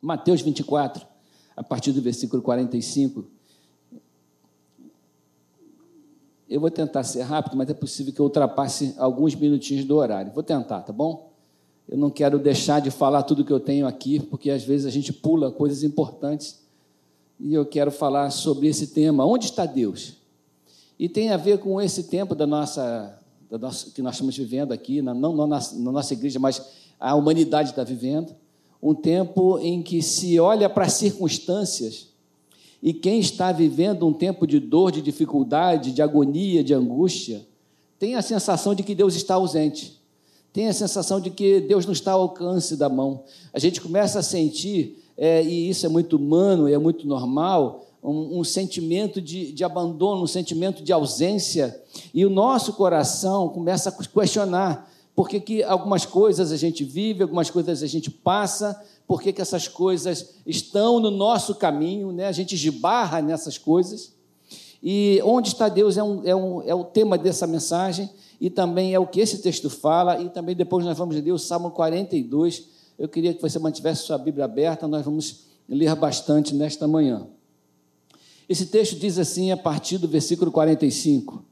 Mateus 24, a partir do versículo 45. Eu vou tentar ser rápido, mas é possível que eu ultrapasse alguns minutinhos do horário. Vou tentar, tá bom? Eu não quero deixar de falar tudo que eu tenho aqui, porque às vezes a gente pula coisas importantes. E eu quero falar sobre esse tema: onde está Deus? E tem a ver com esse tempo da nossa, da nossa que nós estamos vivendo aqui, não na, na nossa igreja, mas a humanidade está vivendo. Um tempo em que se olha para as circunstâncias e quem está vivendo um tempo de dor, de dificuldade, de agonia, de angústia, tem a sensação de que Deus está ausente. Tem a sensação de que Deus não está ao alcance da mão. A gente começa a sentir, é, e isso é muito humano, é muito normal, um, um sentimento de, de abandono, um sentimento de ausência, e o nosso coração começa a questionar por que, algumas coisas a gente vive, algumas coisas a gente passa, por que, que essas coisas estão no nosso caminho, né? a gente esbarra nessas coisas. E onde está Deus é, um, é, um, é o tema dessa mensagem, e também é o que esse texto fala, e também depois nós vamos ler o Salmo 42. Eu queria que você mantivesse sua Bíblia aberta, nós vamos ler bastante nesta manhã. Esse texto diz assim, a partir do versículo 45: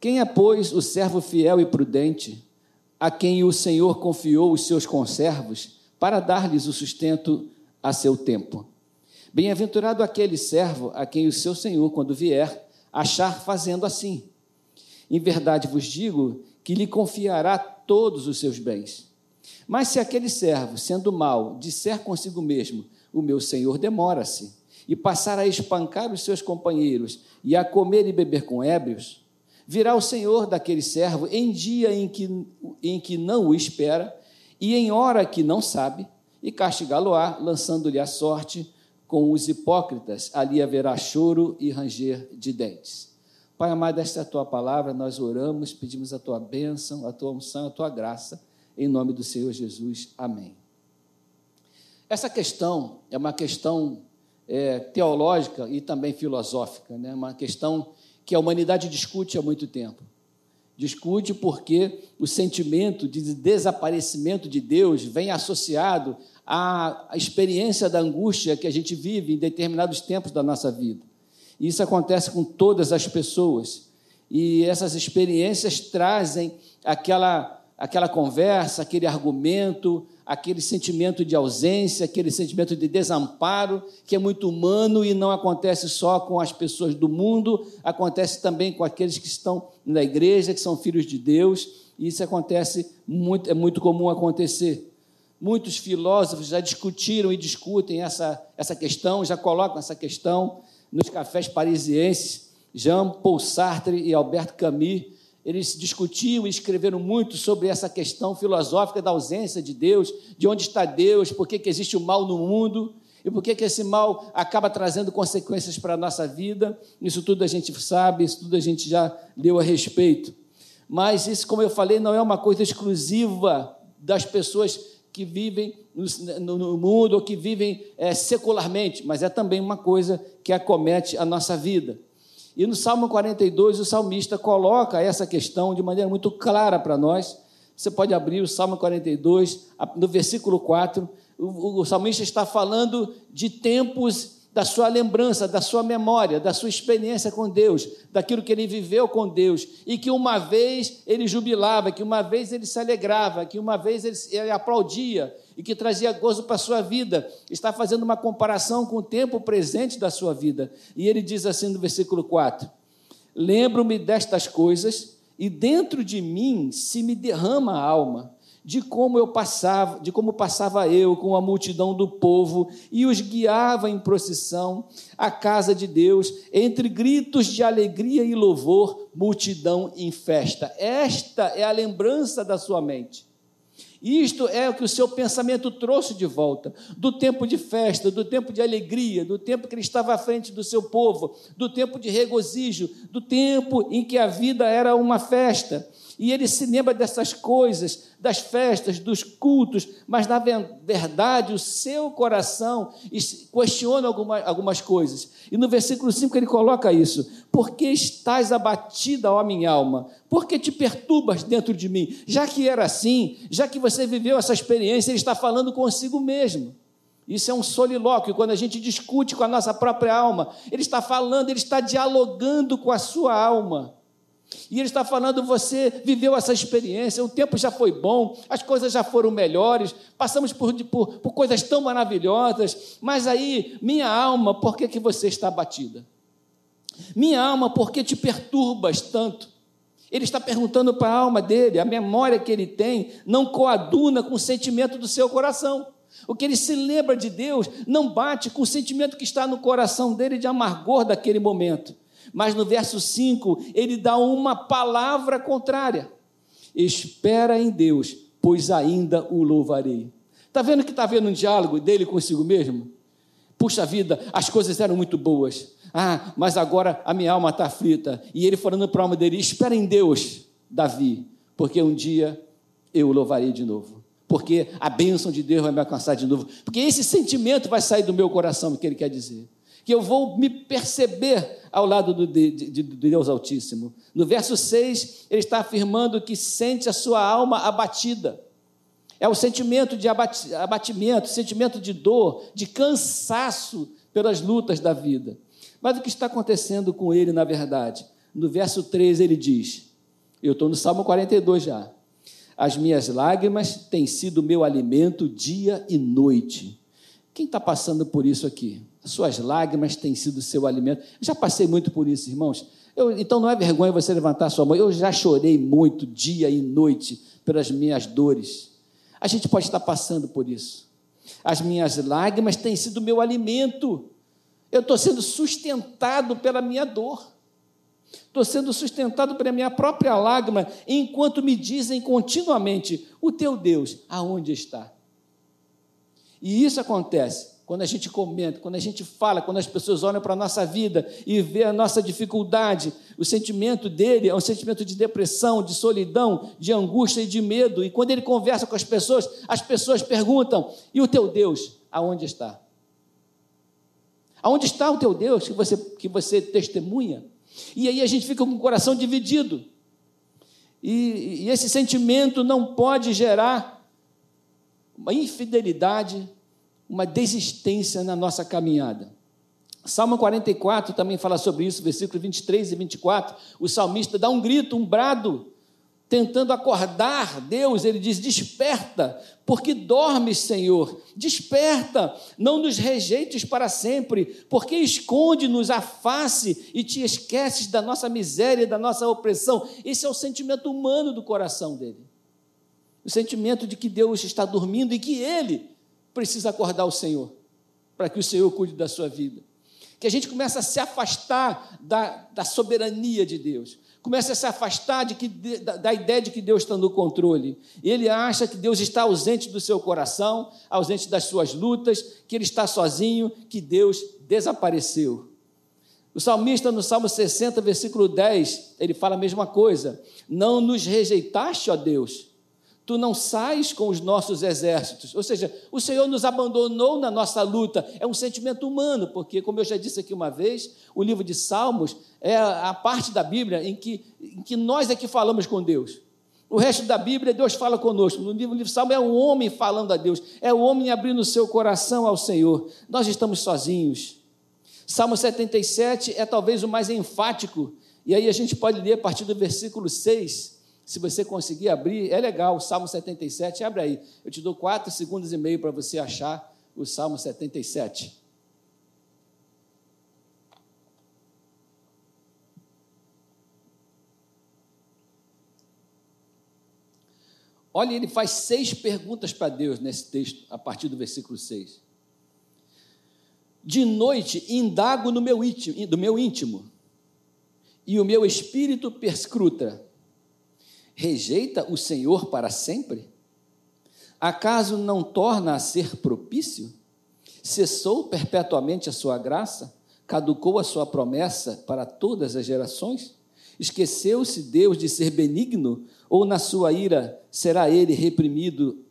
Quem é, pois, o servo fiel e prudente, a quem o Senhor confiou os seus conservos, para dar-lhes o sustento a seu tempo? Bem-aventurado aquele servo a quem o seu Senhor, quando vier, achar fazendo assim. Em verdade vos digo que lhe confiará todos os seus bens. Mas se aquele servo, sendo mau, disser consigo mesmo: O meu senhor demora-se, e passar a espancar os seus companheiros e a comer e beber com ébrios, virá o Senhor daquele servo em dia em que, em que não o espera e em hora que não sabe, e castigá-lo-á, lançando-lhe a sorte com os hipócritas. Ali haverá choro e ranger de dentes. Pai amado, esta é a tua palavra, nós oramos, pedimos a tua bênção, a tua unção, a tua graça, em nome do Senhor Jesus. Amém. Essa questão é uma questão é, teológica e também filosófica, né? uma questão que a humanidade discute há muito tempo. Discute porque o sentimento de desaparecimento de Deus vem associado à experiência da angústia que a gente vive em determinados tempos da nossa vida. Isso acontece com todas as pessoas. E essas experiências trazem aquela, aquela conversa, aquele argumento, aquele sentimento de ausência, aquele sentimento de desamparo, que é muito humano e não acontece só com as pessoas do mundo, acontece também com aqueles que estão na igreja, que são filhos de Deus, e isso acontece muito, é muito comum acontecer. Muitos filósofos já discutiram e discutem essa, essa questão, já colocam essa questão nos cafés parisienses. Jean Paul Sartre e Albert Camus eles discutiam e escreveram muito sobre essa questão filosófica da ausência de Deus, de onde está Deus, por que, que existe o mal no mundo e por que, que esse mal acaba trazendo consequências para a nossa vida. Isso tudo a gente sabe, isso tudo a gente já leu a respeito. Mas isso, como eu falei, não é uma coisa exclusiva das pessoas que vivem no, no mundo ou que vivem é, secularmente, mas é também uma coisa que acomete a nossa vida. E no Salmo 42, o salmista coloca essa questão de maneira muito clara para nós. Você pode abrir o Salmo 42, no versículo 4. O, o salmista está falando de tempos da sua lembrança, da sua memória, da sua experiência com Deus, daquilo que ele viveu com Deus, e que uma vez ele jubilava, que uma vez ele se alegrava, que uma vez ele, ele aplaudia e que trazia gozo para a sua vida. Está fazendo uma comparação com o tempo presente da sua vida. E ele diz assim no versículo 4: Lembro-me destas coisas, e dentro de mim se me derrama a alma de como eu passava, de como passava eu com a multidão do povo e os guiava em procissão à casa de Deus, entre gritos de alegria e louvor, multidão em festa. Esta é a lembrança da sua mente. Isto é o que o seu pensamento trouxe de volta, do tempo de festa, do tempo de alegria, do tempo que ele estava à frente do seu povo, do tempo de regozijo, do tempo em que a vida era uma festa e ele se lembra dessas coisas, das festas, dos cultos, mas na verdade o seu coração questiona algumas, algumas coisas. E no versículo 5 ele coloca isso: Por que estás abatida, ó minha alma? Por que te perturbas dentro de mim? Já que era assim, já que você viveu essa experiência, ele está falando consigo mesmo. Isso é um solilóquio, quando a gente discute com a nossa própria alma. Ele está falando, ele está dialogando com a sua alma. E ele está falando: você viveu essa experiência, o tempo já foi bom, as coisas já foram melhores, passamos por, por, por coisas tão maravilhosas, mas aí, minha alma, por que, que você está abatida? Minha alma, por que te perturbas tanto? Ele está perguntando para a alma dele, a memória que ele tem não coaduna com o sentimento do seu coração. O que ele se lembra de Deus não bate com o sentimento que está no coração dele de amargor daquele momento. Mas no verso 5, ele dá uma palavra contrária. Espera em Deus, pois ainda o louvarei. Está vendo que está vendo um diálogo dele consigo mesmo? Puxa vida, as coisas eram muito boas. Ah, mas agora a minha alma está aflita. E ele falando para a alma dele: Espera em Deus, Davi, porque um dia eu o louvarei de novo. Porque a bênção de Deus vai me alcançar de novo. Porque esse sentimento vai sair do meu coração, o que ele quer dizer. Que eu vou me perceber ao lado do, de, de, de Deus Altíssimo. No verso 6, ele está afirmando que sente a sua alma abatida. É o sentimento de abatimento, sentimento de dor, de cansaço pelas lutas da vida. Mas o que está acontecendo com ele, na verdade? No verso 3 ele diz: Eu estou no Salmo 42 já. As minhas lágrimas têm sido meu alimento dia e noite. Quem está passando por isso aqui? As suas lágrimas têm sido seu alimento. Eu já passei muito por isso, irmãos. Eu, então não é vergonha você levantar sua mão. Eu já chorei muito dia e noite pelas minhas dores. A gente pode estar passando por isso. As minhas lágrimas têm sido meu alimento. Eu estou sendo sustentado pela minha dor. Estou sendo sustentado pela minha própria lágrima, enquanto me dizem continuamente: O teu Deus, aonde está? E isso acontece quando a gente comenta, quando a gente fala, quando as pessoas olham para a nossa vida e vê a nossa dificuldade, o sentimento dele é um sentimento de depressão, de solidão, de angústia e de medo. E quando ele conversa com as pessoas, as pessoas perguntam: E o teu Deus, aonde está? Aonde está o teu Deus que você, que você testemunha? E aí a gente fica com o coração dividido. E, e esse sentimento não pode gerar uma infidelidade, uma desistência na nossa caminhada. Salmo 44 também fala sobre isso, versículos 23 e 24. O salmista dá um grito, um brado tentando acordar Deus, ele diz: Desperta, porque dormes, Senhor. Desperta, não nos rejeites para sempre, porque esconde-nos a face e te esqueces da nossa miséria, da nossa opressão. Esse é o sentimento humano do coração dele. O sentimento de que Deus está dormindo e que ele precisa acordar o Senhor, para que o Senhor cuide da sua vida. Que a gente começa a se afastar da, da soberania de Deus começa a se afastar de que, da, da, ideia de que Deus está no controle. Ele acha que Deus está ausente do seu coração, ausente das suas lutas, que ele está sozinho, que Deus desapareceu. O salmista, no Salmo 60, versículo 10, ele fala a mesma coisa: Não nos rejeitaste, ó Deus, tu não sais com os nossos exércitos. Ou seja, o Senhor nos abandonou na nossa luta. É um sentimento humano, porque, como eu já disse aqui uma vez, o livro de Salmos é a parte da Bíblia em que, em que nós é que falamos com Deus. O resto da Bíblia, Deus fala conosco. No livro, de Salmo é o homem falando a Deus, é o homem abrindo o seu coração ao Senhor. Nós estamos sozinhos. Salmo 77 é talvez o mais enfático, e aí a gente pode ler a partir do versículo 6 se você conseguir abrir, é legal, o Salmo 77, abre aí. Eu te dou quatro segundos e meio para você achar o Salmo 77. Olha, ele faz seis perguntas para Deus nesse texto, a partir do versículo 6. De noite indago no meu íntimo, do meu íntimo, e o meu espírito perscruta rejeita o Senhor para sempre? Acaso não torna a ser propício? Cessou perpetuamente a sua graça? Caducou a sua promessa para todas as gerações? Esqueceu-se Deus de ser benigno? Ou na sua ira será ele reprimido,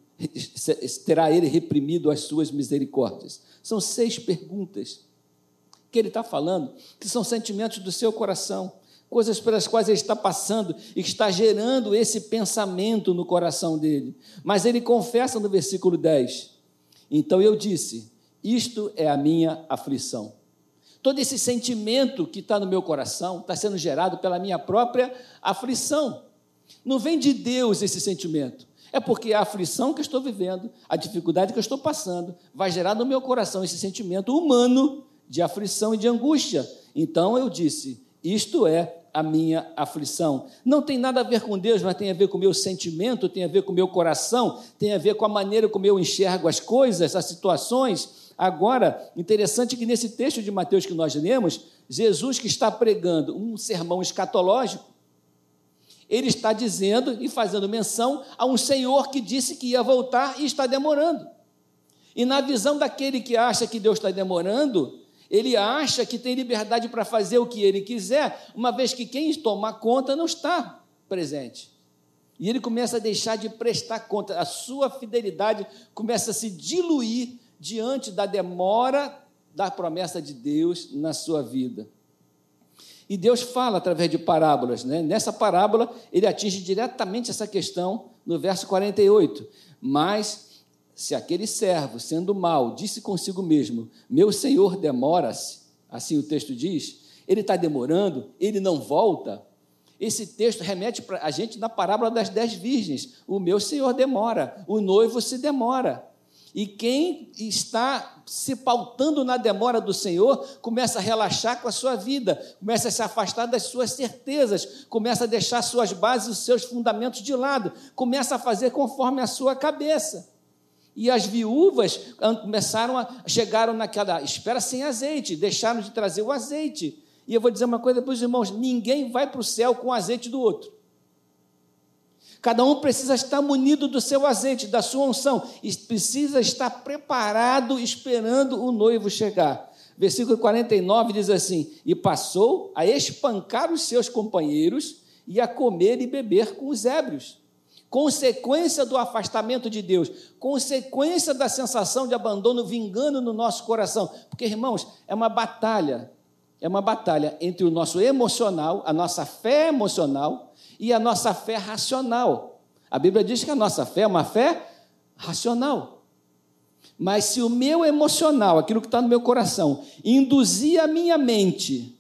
terá ele reprimido as suas misericórdias? São seis perguntas que ele está falando, que são sentimentos do seu coração coisas pelas quais ele está passando e que está gerando esse pensamento no coração dele. Mas ele confessa no versículo 10: Então eu disse: Isto é a minha aflição. Todo esse sentimento que está no meu coração está sendo gerado pela minha própria aflição. Não vem de Deus esse sentimento. É porque a aflição que eu estou vivendo, a dificuldade que eu estou passando, vai gerar no meu coração esse sentimento humano de aflição e de angústia. Então eu disse: isto é a minha aflição. Não tem nada a ver com Deus, mas tem a ver com o meu sentimento, tem a ver com o meu coração, tem a ver com a maneira como eu enxergo as coisas, as situações. Agora, interessante que nesse texto de Mateus que nós lemos, Jesus que está pregando um sermão escatológico, ele está dizendo e fazendo menção a um Senhor que disse que ia voltar e está demorando. E na visão daquele que acha que Deus está demorando, ele acha que tem liberdade para fazer o que ele quiser, uma vez que quem toma conta não está presente. E ele começa a deixar de prestar conta, a sua fidelidade começa a se diluir diante da demora da promessa de Deus na sua vida. E Deus fala através de parábolas, né? Nessa parábola, ele atinge diretamente essa questão no verso 48. Mas se aquele servo, sendo mau, disse consigo mesmo: Meu senhor demora-se, assim o texto diz, ele está demorando, ele não volta. Esse texto remete para a gente na parábola das dez virgens: O meu senhor demora, o noivo se demora. E quem está se pautando na demora do Senhor, começa a relaxar com a sua vida, começa a se afastar das suas certezas, começa a deixar suas bases, os seus fundamentos de lado, começa a fazer conforme a sua cabeça. E as viúvas começaram a chegaram naquela espera sem azeite, deixaram de trazer o azeite. E eu vou dizer uma coisa para os irmãos: ninguém vai para o céu com o azeite do outro. Cada um precisa estar munido do seu azeite, da sua unção, e precisa estar preparado, esperando o noivo chegar. Versículo 49 diz assim: E passou a espancar os seus companheiros e a comer e beber com os ébrios consequência do afastamento de Deus, consequência da sensação de abandono vingando no nosso coração. Porque, irmãos, é uma batalha, é uma batalha entre o nosso emocional, a nossa fé emocional e a nossa fé racional. A Bíblia diz que a nossa fé é uma fé racional. Mas se o meu emocional, aquilo que está no meu coração, induzir a minha mente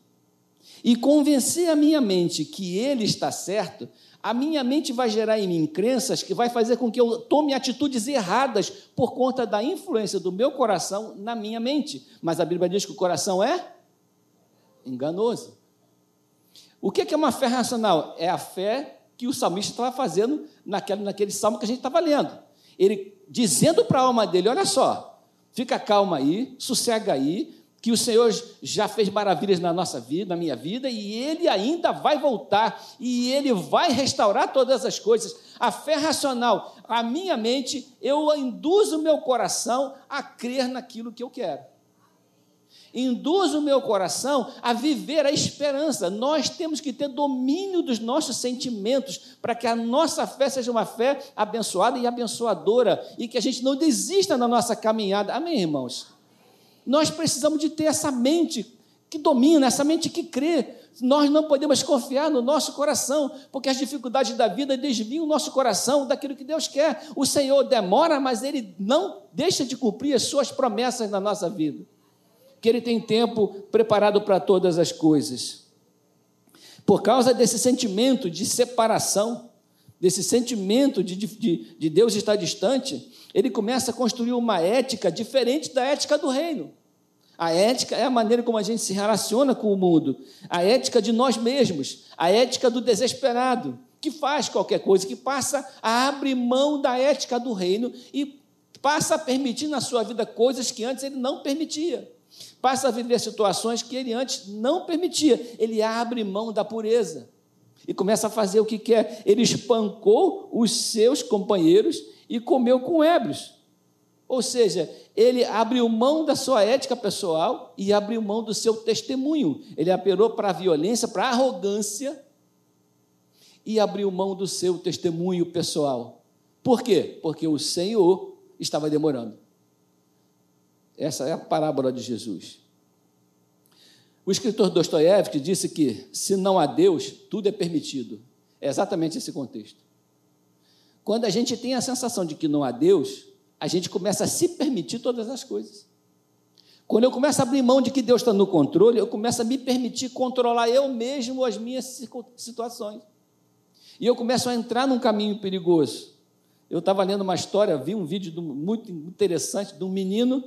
e convencer a minha mente que ele está certo, a minha mente vai gerar em mim crenças que vai fazer com que eu tome atitudes erradas por conta da influência do meu coração na minha mente. Mas a Bíblia diz que o coração é enganoso. O que é uma fé racional? É a fé que o salmista estava fazendo naquele, naquele salmo que a gente estava lendo. Ele dizendo para a alma dele: Olha só, fica calma aí, sossega aí, que o Senhor já fez maravilhas na nossa vida, na minha vida, e Ele ainda vai voltar, e Ele vai restaurar todas as coisas. A fé racional, a minha mente, eu induzo o meu coração a crer naquilo que eu quero. Induzo o meu coração a viver a esperança. Nós temos que ter domínio dos nossos sentimentos para que a nossa fé seja uma fé abençoada e abençoadora e que a gente não desista na nossa caminhada. Amém, irmãos? Nós precisamos de ter essa mente que domina, essa mente que crê. Nós não podemos confiar no nosso coração, porque as dificuldades da vida desviam o nosso coração daquilo que Deus quer. O Senhor demora, mas Ele não deixa de cumprir as suas promessas na nossa vida. Que Ele tem tempo preparado para todas as coisas. Por causa desse sentimento de separação, desse sentimento de, de, de Deus estar distante, ele começa a construir uma ética diferente da ética do reino. A ética é a maneira como a gente se relaciona com o mundo, a ética de nós mesmos, a ética do desesperado, que faz qualquer coisa, que passa a abrir mão da ética do reino e passa a permitir na sua vida coisas que antes ele não permitia. Passa a viver situações que ele antes não permitia. Ele abre mão da pureza e começa a fazer o que quer. Ele espancou os seus companheiros e comeu com ébrios. Ou seja, ele abriu mão da sua ética pessoal e abriu mão do seu testemunho. Ele apelou para a violência, para a arrogância e abriu mão do seu testemunho pessoal. Por quê? Porque o Senhor estava demorando. Essa é a parábola de Jesus. O escritor Dostoiévski disse que se não há Deus, tudo é permitido. É exatamente esse contexto. Quando a gente tem a sensação de que não há Deus, a gente começa a se permitir todas as coisas. Quando eu começo a abrir mão de que Deus está no controle, eu começo a me permitir controlar eu mesmo as minhas situações. E eu começo a entrar num caminho perigoso. Eu estava lendo uma história, vi um vídeo muito interessante de um menino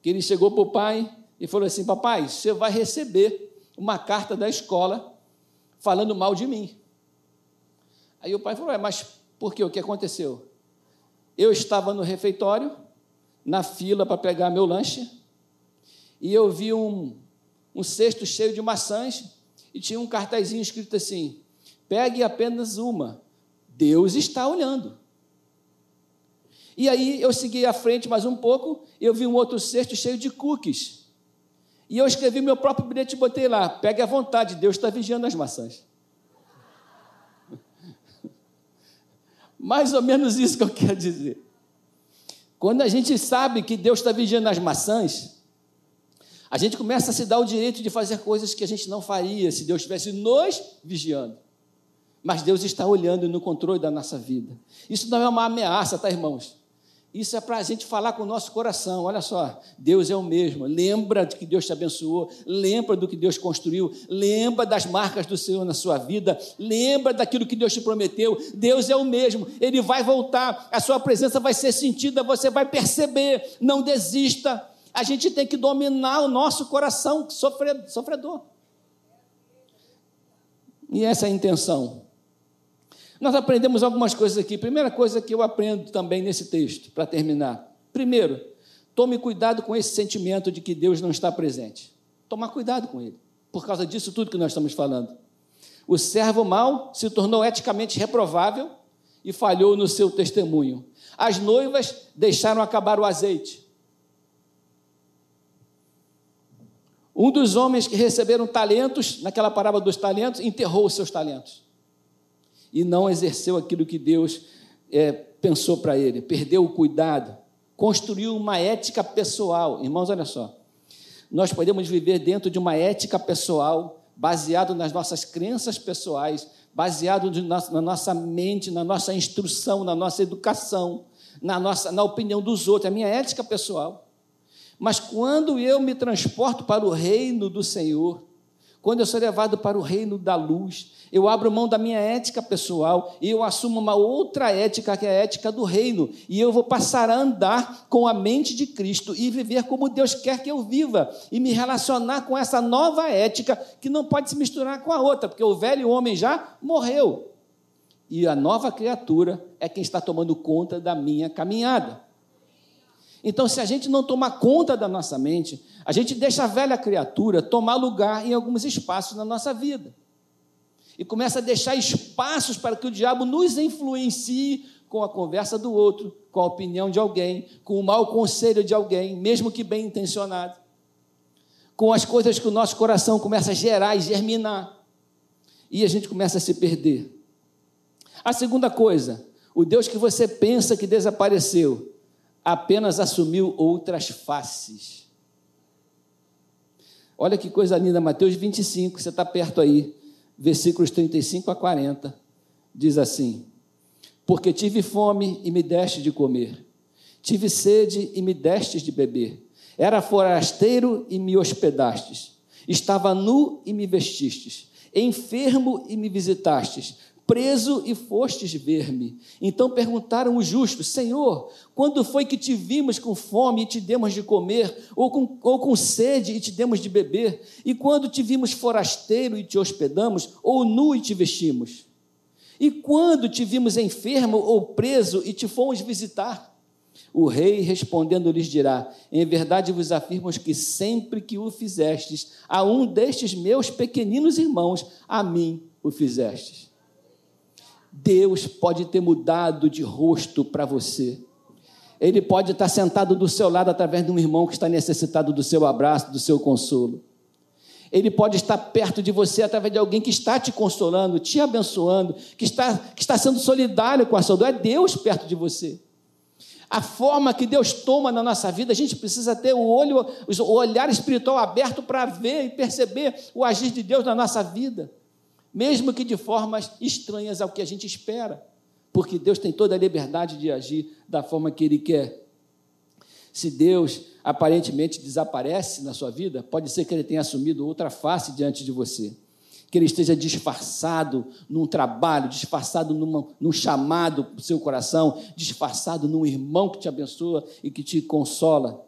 que ele chegou para o pai e falou assim: Papai, você vai receber uma carta da escola falando mal de mim. Aí o pai falou: Mas por quê? O que aconteceu? Eu estava no refeitório, na fila para pegar meu lanche, e eu vi um, um cesto cheio de maçãs e tinha um cartazinho escrito assim: pegue apenas uma, Deus está olhando. E aí eu segui à frente mais um pouco, eu vi um outro cesto cheio de cookies. E eu escrevi meu próprio bilhete e botei lá: pegue à vontade, Deus está vigiando as maçãs. Mais ou menos isso que eu quero dizer. Quando a gente sabe que Deus está vigiando as maçãs, a gente começa a se dar o direito de fazer coisas que a gente não faria se Deus estivesse nos vigiando. Mas Deus está olhando no controle da nossa vida. Isso não é uma ameaça, tá, irmãos? Isso é para a gente falar com o nosso coração. Olha só, Deus é o mesmo. Lembra de que Deus te abençoou, lembra do que Deus construiu, lembra das marcas do Senhor na sua vida, lembra daquilo que Deus te prometeu. Deus é o mesmo, Ele vai voltar, a sua presença vai ser sentida, você vai perceber. Não desista a gente tem que dominar o nosso coração sofredor. E essa é a intenção. Nós aprendemos algumas coisas aqui. Primeira coisa que eu aprendo também nesse texto, para terminar. Primeiro, tome cuidado com esse sentimento de que Deus não está presente. Tomar cuidado com ele, por causa disso tudo que nós estamos falando. O servo mau se tornou eticamente reprovável e falhou no seu testemunho. As noivas deixaram acabar o azeite. Um dos homens que receberam talentos, naquela parábola dos talentos, enterrou os seus talentos. E não exerceu aquilo que Deus é, pensou para ele. Perdeu o cuidado. Construiu uma ética pessoal. Irmãos, olha só. Nós podemos viver dentro de uma ética pessoal, baseado nas nossas crenças pessoais, baseado na nossa mente, na nossa instrução, na nossa educação, na, nossa, na opinião dos outros, a minha ética pessoal. Mas quando eu me transporto para o reino do Senhor, quando eu sou levado para o reino da luz, eu abro mão da minha ética pessoal e eu assumo uma outra ética, que é a ética do reino, e eu vou passar a andar com a mente de Cristo e viver como Deus quer que eu viva e me relacionar com essa nova ética que não pode se misturar com a outra, porque o velho homem já morreu. E a nova criatura é quem está tomando conta da minha caminhada. Então, se a gente não tomar conta da nossa mente, a gente deixa a velha criatura tomar lugar em alguns espaços na nossa vida. E começa a deixar espaços para que o diabo nos influencie com a conversa do outro, com a opinião de alguém, com o mau conselho de alguém, mesmo que bem intencionado. Com as coisas que o nosso coração começa a gerar e germinar. E a gente começa a se perder. A segunda coisa, o Deus que você pensa que desapareceu, apenas assumiu outras faces. Olha que coisa linda, Mateus 25, você está perto aí, versículos 35 a 40, diz assim: Porque tive fome e me deste de comer, tive sede e me destes de beber, era forasteiro e me hospedastes, estava nu e me vestistes, enfermo e me visitastes, preso e fostes ver-me. Então perguntaram os justos: Senhor, quando foi que te vimos com fome e te demos de comer, ou com, ou com sede e te demos de beber? E quando te vimos forasteiro e te hospedamos, ou nu e te vestimos? E quando te vimos enfermo ou preso e te fomos visitar? O rei respondendo lhes dirá: Em verdade vos afirmo que sempre que o fizestes a um destes meus pequeninos irmãos, a mim o fizestes. Deus pode ter mudado de rosto para você. Ele pode estar sentado do seu lado através de um irmão que está necessitado do seu abraço, do seu consolo. Ele pode estar perto de você através de alguém que está te consolando, te abençoando, que está, que está sendo solidário com a sua dor. É Deus perto de você. A forma que Deus toma na nossa vida, a gente precisa ter o olho, o olhar espiritual aberto para ver e perceber o agir de Deus na nossa vida mesmo que de formas estranhas ao que a gente espera, porque Deus tem toda a liberdade de agir da forma que Ele quer. Se Deus aparentemente desaparece na sua vida, pode ser que ele tenha assumido outra face diante de você. Que ele esteja disfarçado num trabalho, disfarçado numa, num chamado para o seu coração, disfarçado num irmão que te abençoa e que te consola.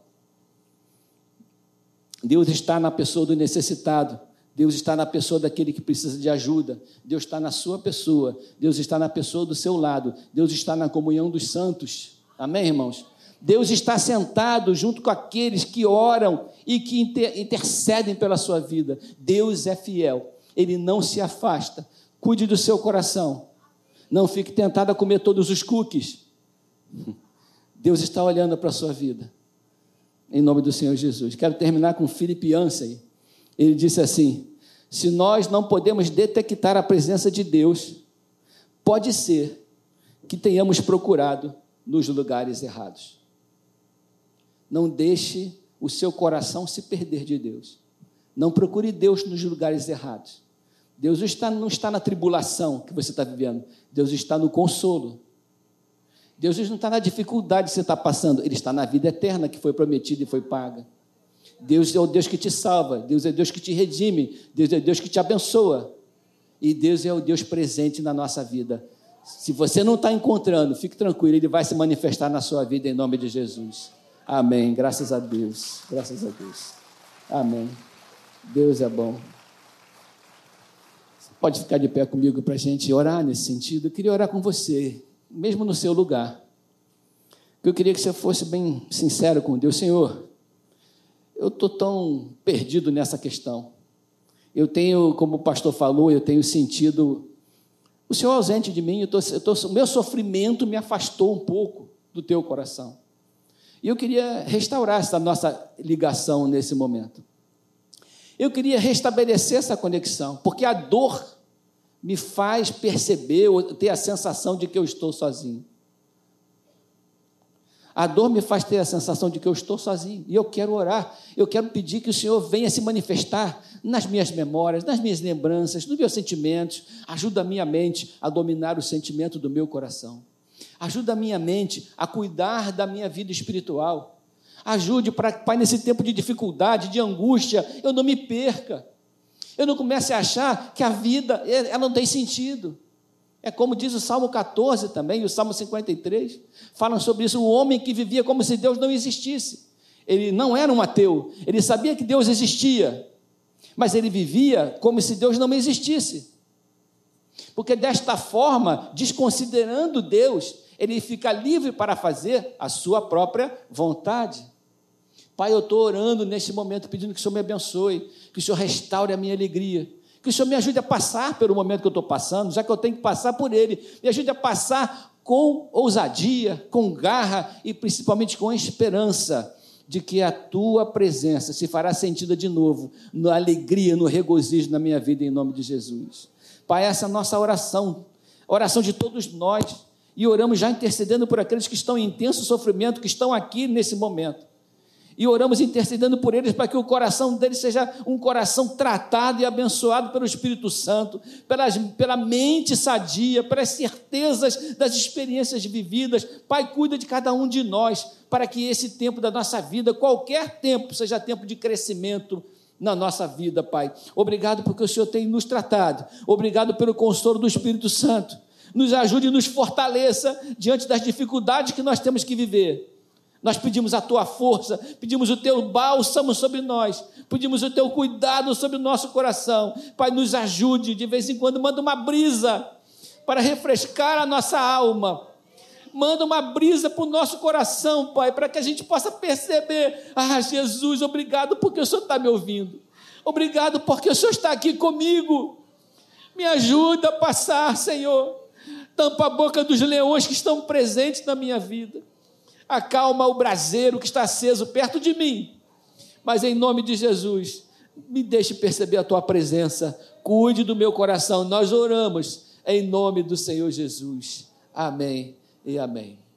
Deus está na pessoa do necessitado. Deus está na pessoa daquele que precisa de ajuda. Deus está na sua pessoa. Deus está na pessoa do seu lado. Deus está na comunhão dos santos. Amém, irmãos? Deus está sentado junto com aqueles que oram e que intercedem pela sua vida. Deus é fiel. Ele não se afasta. Cuide do seu coração. Não fique tentado a comer todos os cookies. Deus está olhando para a sua vida. Em nome do Senhor Jesus. Quero terminar com Filipe Ansey. Ele disse assim: se nós não podemos detectar a presença de Deus, pode ser que tenhamos procurado nos lugares errados. Não deixe o seu coração se perder de Deus. Não procure Deus nos lugares errados. Deus está, não está na tribulação que você está vivendo. Deus está no consolo. Deus não está na dificuldade que você está passando. Ele está na vida eterna que foi prometida e foi paga. Deus é o Deus que te salva, Deus é o Deus que te redime, Deus é o Deus que te abençoa. E Deus é o Deus presente na nossa vida. Se você não está encontrando, fique tranquilo, Ele vai se manifestar na sua vida em nome de Jesus. Amém. Graças a Deus. Graças a Deus. Amém. Deus é bom. Você pode ficar de pé comigo para a gente orar nesse sentido? Eu queria orar com você, mesmo no seu lugar. Eu queria que você fosse bem sincero com Deus. Senhor, eu estou tão perdido nessa questão. Eu tenho, como o pastor falou, eu tenho sentido o Senhor ausente de mim, eu tô, eu tô, o meu sofrimento me afastou um pouco do teu coração. E eu queria restaurar essa nossa ligação nesse momento. Eu queria restabelecer essa conexão, porque a dor me faz perceber ter a sensação de que eu estou sozinho. A dor me faz ter a sensação de que eu estou sozinho. E eu quero orar. Eu quero pedir que o Senhor venha se manifestar nas minhas memórias, nas minhas lembranças, nos meus sentimentos. Ajuda a minha mente a dominar o sentimento do meu coração. Ajuda a minha mente a cuidar da minha vida espiritual. Ajude para, Pai, nesse tempo de dificuldade, de angústia, eu não me perca. Eu não comece a achar que a vida ela não tem sentido. É como diz o Salmo 14 também, e o Salmo 53, falam sobre isso. O homem que vivia como se Deus não existisse. Ele não era um ateu, ele sabia que Deus existia, mas ele vivia como se Deus não existisse. Porque desta forma, desconsiderando Deus, ele fica livre para fazer a sua própria vontade. Pai, eu estou orando neste momento, pedindo que o Senhor me abençoe, que o Senhor restaure a minha alegria, que o Senhor me ajude a passar pelo momento que eu estou passando, já que eu tenho que passar por ele. Me ajude a passar com ousadia, com garra e principalmente com esperança de que a tua presença se fará sentida de novo, na alegria, no regozijo na minha vida, em nome de Jesus. Pai, essa é a nossa oração, oração de todos nós, e oramos já intercedendo por aqueles que estão em intenso sofrimento, que estão aqui nesse momento e oramos intercedendo por eles para que o coração deles seja um coração tratado e abençoado pelo Espírito Santo, pelas, pela mente sadia, pelas certezas das experiências vividas. Pai, cuida de cada um de nós, para que esse tempo da nossa vida, qualquer tempo, seja tempo de crescimento, na nossa vida, Pai. Obrigado porque o Senhor tem nos tratado. Obrigado pelo consolo do Espírito Santo. Nos ajude e nos fortaleça diante das dificuldades que nós temos que viver. Nós pedimos a tua força, pedimos o teu bálsamo sobre nós, pedimos o teu cuidado sobre o nosso coração. Pai, nos ajude, de vez em quando, manda uma brisa para refrescar a nossa alma. Manda uma brisa para o nosso coração, Pai, para que a gente possa perceber: ah, Jesus, obrigado porque o Senhor está me ouvindo. Obrigado porque o Senhor está aqui comigo. Me ajuda a passar, Senhor. Tampa a boca dos leões que estão presentes na minha vida acalma o braseiro que está aceso perto de mim. Mas em nome de Jesus, me deixe perceber a tua presença, cuide do meu coração. Nós oramos em nome do Senhor Jesus. Amém e amém.